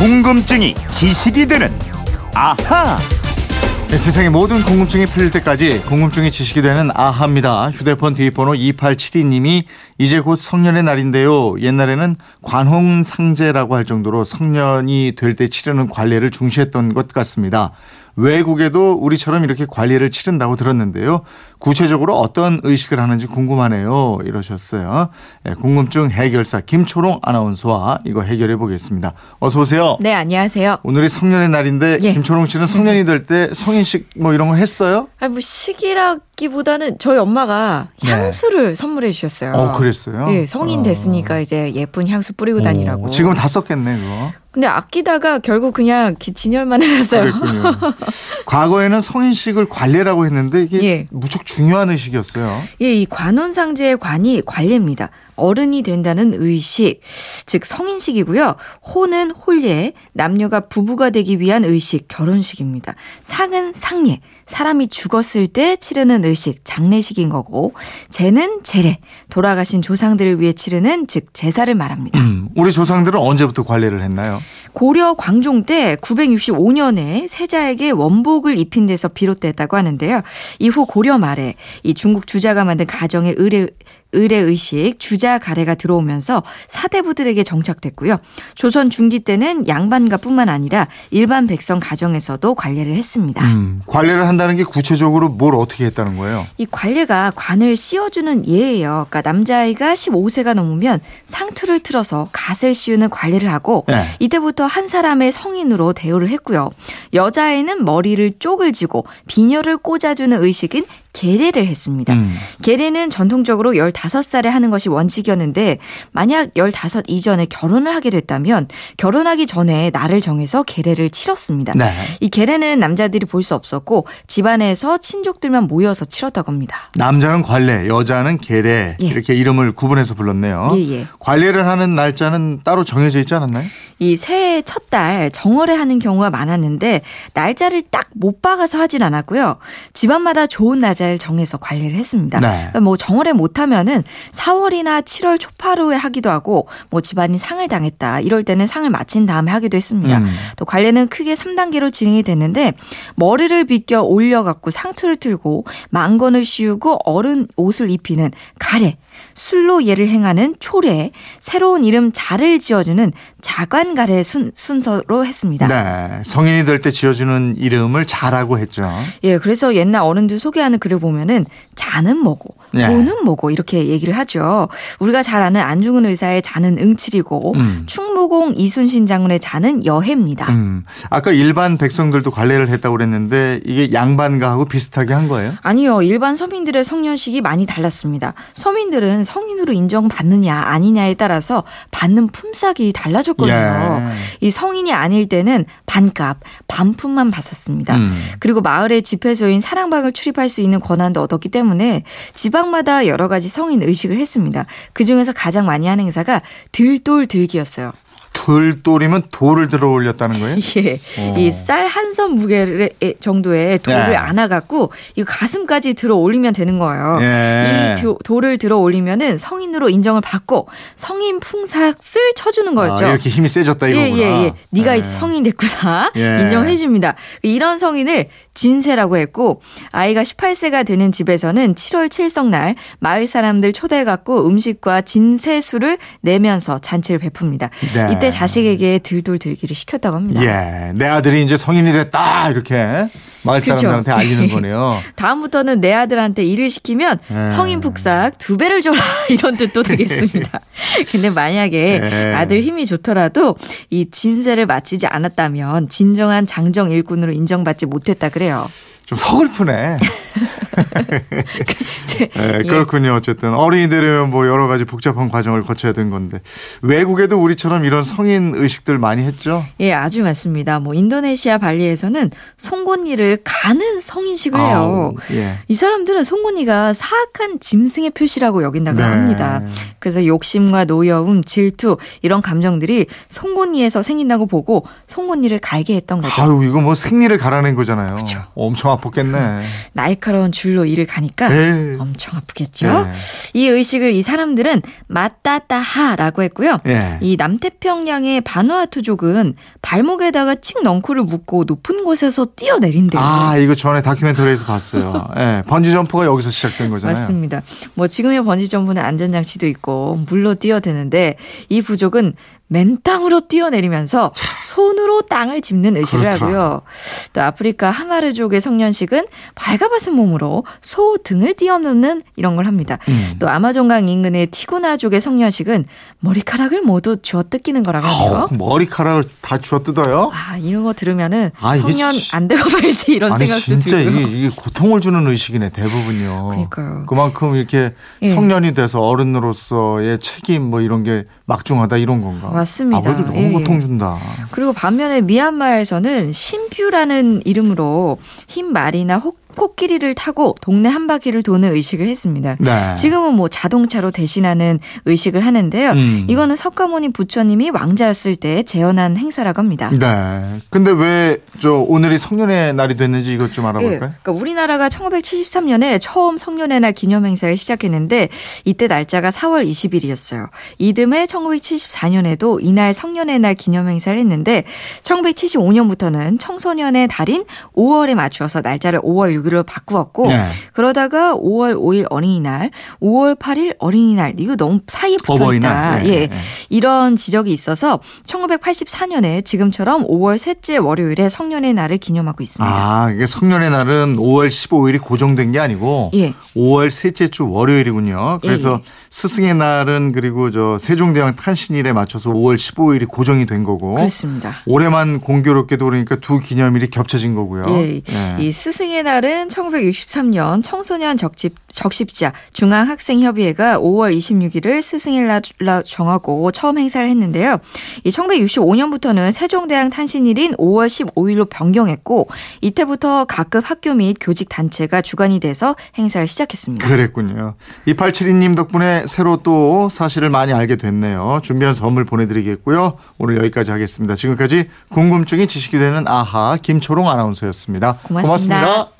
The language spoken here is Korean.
궁금증이 지식이 되는 아하. 네, 세상의 모든 궁금증이 풀릴 때까지 궁금증이 지식이 되는 아하입니다. 휴대폰 뒷번호 2872님이 이제 곧 성년의 날인데요. 옛날에는 관홍상제라고 할 정도로 성년이 될 때 치르는 관례를 중시했던 것 같습니다. 외국에도 우리처럼 이렇게 관리를 치른다고 들었는데요. 구체적으로 어떤 의식을 하는지 궁금하네요. 이러셨어요. 네, 궁금증 해결사 김초롱 아나운서와 이거 해결해 보겠습니다. 어서 오세요. 네, 안녕하세요. 오늘이 성년의 날인데 예. 김초롱 씨는 성년이 될 때 성인식 뭐 이런 거 했어요? 아니, 뭐, 시기라 기보다는 저희 엄마가 네. 향수를 선물해 주셨어요. 어, 그랬어요? 예, 성인 어. 됐으니까 이제 예쁜 향수 뿌리고 다니라고. 오, 지금 다 썼겠네, 그거. 근데 아끼다가 결국 그냥 기- 진열만 해놨어요. 과거에는 성인식을 관례라고 했는데 이게 예. 무척 중요한 의식이었어요. 예, 이 관혼상제의 관이 관례입니다. 어른이 된다는 의식, 즉 성인식이고요. 호는 혼례, 남녀가 부부가 되기 위한 의식, 결혼식입니다. 상은 상례, 사람이 죽었을 때 치르는 의식, 장례식인 거고, 제는 제례, 돌아가신 조상들을 위해 치르는 즉 제사를 말합니다. 음, 우리 조상들은 언제부터 관례를 했나요? 고려 광종 때 965년에 세자에게 원복을 입힌 데서 비롯됐다고 하는데요. 이후 고려 말에 이 중국 주자가 만든 가정의 의례 의례 의식 주자 가래가 들어오면서 사대부들에게 정착됐고요. 조선 중기 때는 양반가뿐만 아니라 일반 백성 가정에서도 관례를 했습니다. 음, 관례를 한다는 게 구체적으로 뭘 어떻게 했다는 거예요? 이 관례가 관을 씌워주는 예예요. 그러니까 남자아이가 15세가 넘으면 상투를 틀어서 갓을 씌우는 관례를 하고 네. 이때부터 한 사람의 성인으로 대우를 했고요. 여자아이는 머리를 쪽을 지고 비녀를 꽂아주는 의식인 계례를 했습니다. 음. 계례는 전통적으로 15살에 하는 것이 원칙이었는데 만약 15 이전에 결혼을 하게 됐다면 결혼하기 전에 날을 정해서 계례를 치렀습니다. 네. 이 계례는 남자들이 볼 수 없었고 집안에서 친족들만 모여서 치렀다고 합니다. 남자는 관례, 여자는 계례 예. 이렇게 이름을 구분해서 불렀네요. 예, 예. 관례를 하는 날짜는 따로 정해져 있지 않았나요? 이 새해 첫 달 정월에 하는 경우가 많았는데 날짜를 딱 못 박아서 하진 않았고요. 집안마다 좋은 날 짜를 정해서 관리를 했습니다. 네. 그러니까 뭐 정월에 못하면은 4월이나 7월 초파루에 하기도 하고 뭐 집안이 상을 당했다 이럴 때는 상을 마친 다음에 하기도 했습니다. 음. 또 관례는 크게 3단계로 진행이 됐는데 머리를 빗겨 올려갖고 상투를 틀고 망건을 씌우고 어른 옷을 입히는 가래 술로 예를 행하는 초례, 새로운 이름 자를 지어주는 자관가래 순, 순서로 했습니다. 네. 성인이 될 때 지어주는 이름을 자라고 했죠. 예, 그래서 옛날 어른들 소개하는 글을 보면은 자는 뭐고, 예. 도는 뭐고 이렇게 얘기를 하죠. 우리가 잘 아는 안중근 의사의 자는 응칠이고, 음. 충무공 이순신 장군의 자는 여해입니다. 음. 아까 일반 백성들도 관례를 했다고 그랬는데 이게 양반가하고 비슷하게 한 거예요? 아니요, 일반 서민들의 성년식이 많이 달랐습니다. 서민들은 성인으로 인정받느냐 아니냐에 따라서 받는 품삯이 달라졌거든요. 예. 이 성인이 아닐 때는 반값, 반품만 받았습니다. 음. 그리고 마을의 집회소인 사랑방을 출입할 수 있는 권한도 얻었기 때문에 지방마다 여러 가지 성인 의식을 했습니다. 그 중에서 가장 많이 하는 행사가 들돌 들기였어요. 들돌이면 돌을 들어 올렸다는 거예요? 예. 어. 이쌀 한 선 무게 정도의 돌을 예. 안아갖고 이 가슴까지 들어 올리면 되는 거예요. 예. 이 도- 돌을 들어 올리면은 성인으로 인정을 받고 성인 풍삭을 쳐주는 거였죠. 아, 이렇게 힘이 세졌다 이거구나. 예, 예, 예. 네가 예. 이제 성인 됐구나. 예. 인정해 줍니다. 이런 성인을 진세라고 했고 아이가 18세가 되는 집에서는 7월 7성날 마을 사람들 초대해 갖고 음식과 진세수를 내면서 잔치를 베풉니다. 네. 이때 자식에게 들돌 들기를 시켰다고 합니다. 예, 내 아들이 이제 성인이 됐다 이렇게 마을 그쵸. 사람들한테 알리는 거네요. 다음부터는 내 아들한테 일을 시키면 예. 성인 북삭 두 배를 줘라 이런 뜻도 되겠습니다. 근데 만약에 예. 아들 힘이 좋더라도 이 진세를 마치지 않았다면 진정한 장정 일꾼으로 인정받지 못했다 그래요. 좀 서글프네. 제- 예, 예. 그렇군요. 어쨌든 어린이 되려면 뭐 여러 가지 복잡한 과정을 거쳐야 되는 건데 외국에도 우리처럼 이런 성인 의식들 많이 했죠. 예, 아주 많습니다. 뭐 인도네시아 발리에서는 송곳니를 가는 성인식을 해요. 아우, 예. 이 사람들은 송곳니가 사악한 짐승의 표시라고 여긴다고 네. 합니다. 그래서 욕심과 노여움, 질투 이런 감정들이 송곳니에서 생긴다고 보고 송곳니를 갈게 했던 거죠. 아유 이거 뭐 생리를 갈아낸 거잖아요. 그쵸. 엄청 아팠겠네. 날카로운 줄 줄로 일을 가니까 네. 엄청 아프겠죠. 네. 이 의식을 이 사람들은 마따따하라고 했고요. 예. 이 남태평양의 바누아투족은 발목에다가 칡 넝쿨을 묶고 높은 곳에서 뛰어내린대요. 아, 이거 전에 다큐멘터리에서 봤어요. 예. 번지 점프가 여기서 시작된 거잖아요. 맞습니다. 뭐 지금의 번지 점프는 안전장치도 있고 물로 뛰어드는데 이 부족은 맨땅으로 뛰어내리면서 손으로 땅을 짚는 의식을 그렇더라. 하고요. 또 아프리카 하마르족의 성년식은 발가벗은 몸으로 소 등을 뛰어넘는 이런 걸 합니다. 음. 또 아마존강 인근의 티구나족의 성년식은 머리카락을 모두 쥐어 뜯기는 거라고 하고요. 머리카락을 다 쥐어 뜯어요? 아 이런 거 들으면은 아, 성년 진- 안 되고 말지 이런 아니 생각도 진짜 들고요. 이게, 이게 고통을 주는 의식이네 대부분요. 그러니까요. 그만큼 이렇게 예. 성년이 돼서 어른으로서의 책임 뭐 이런 게 막중하다 이런 건가? 맞습니다. 아무래도 너무 예, 예. 고통 준다. 그리고 반면에 미얀마에서는 신뷰라는 이름으로 흰 말이나 혹- 코끼리를 타고 동네 한 바퀴를 도는 의식을 했습니다. 네. 지금은 뭐 자동차로 대신하는 의식을 하는데요. 음. 이거는 석가모니 부처님이 왕자였을 때 재현한 행사라고 합니다. 네. 근데 왜 저 오늘이 성년의 날이 됐는지 이것 좀 예, 알아볼까요? 그러니까 우리나라가 1973년에 처음 성년의 날 기념 행사를 시작했는데 이때 날짜가 4월 20일이었어요. 이듬해 1974년에도 이날 성년의 날 기념 행사를 했는데 1975년부터는 청소년의 달인 5월에 맞추어서 날짜를 5월 6일 로 바꾸었고 네. 그러다가 5월 5일 어린이날, 5월 8일 어린이날 이거 너무 사이에 붙어 있다. 네, 예. 네. 이런 지적이 있어서 1984년에 지금처럼 5월 셋째 월요일에 성년의 날을 기념하고 있습니다. 아, 이게 성년의 날은 5월 15일이 고정된 게 아니고 예. 5월 셋째 주 월요일이군요. 그래서 예, 예. 스승의 날은 그리고 저 세종대왕 탄신일에 맞춰서 5월 15일이 고정이 된 거고 그렇습니다. 올해만 공교롭게도 그러니까 두 기념일이 겹쳐진 거고요. 예. 예. 이 스승의 날은 1963년 청소년 적집, 적십자 중앙학생협의회가 5월 26일을 스승일로 정하고 처음 행사를 했는데요. 이 1965년부터는 세종대왕 탄신일인 5월 15일로 변경했고 이때부터 각급 학교 및 교직 단체가 주관이 돼서 행사를 시작했습니다. 그랬군요. 2872님 덕분에 새로 또 사실을 많이 알게 됐네요. 준비한 선물 보내드리겠고요. 오늘 여기까지 하겠습니다. 지금까지 궁금증이 지식이 되는 아하 김초롱 아나운서였습니다 고맙습니다. 고맙습니다.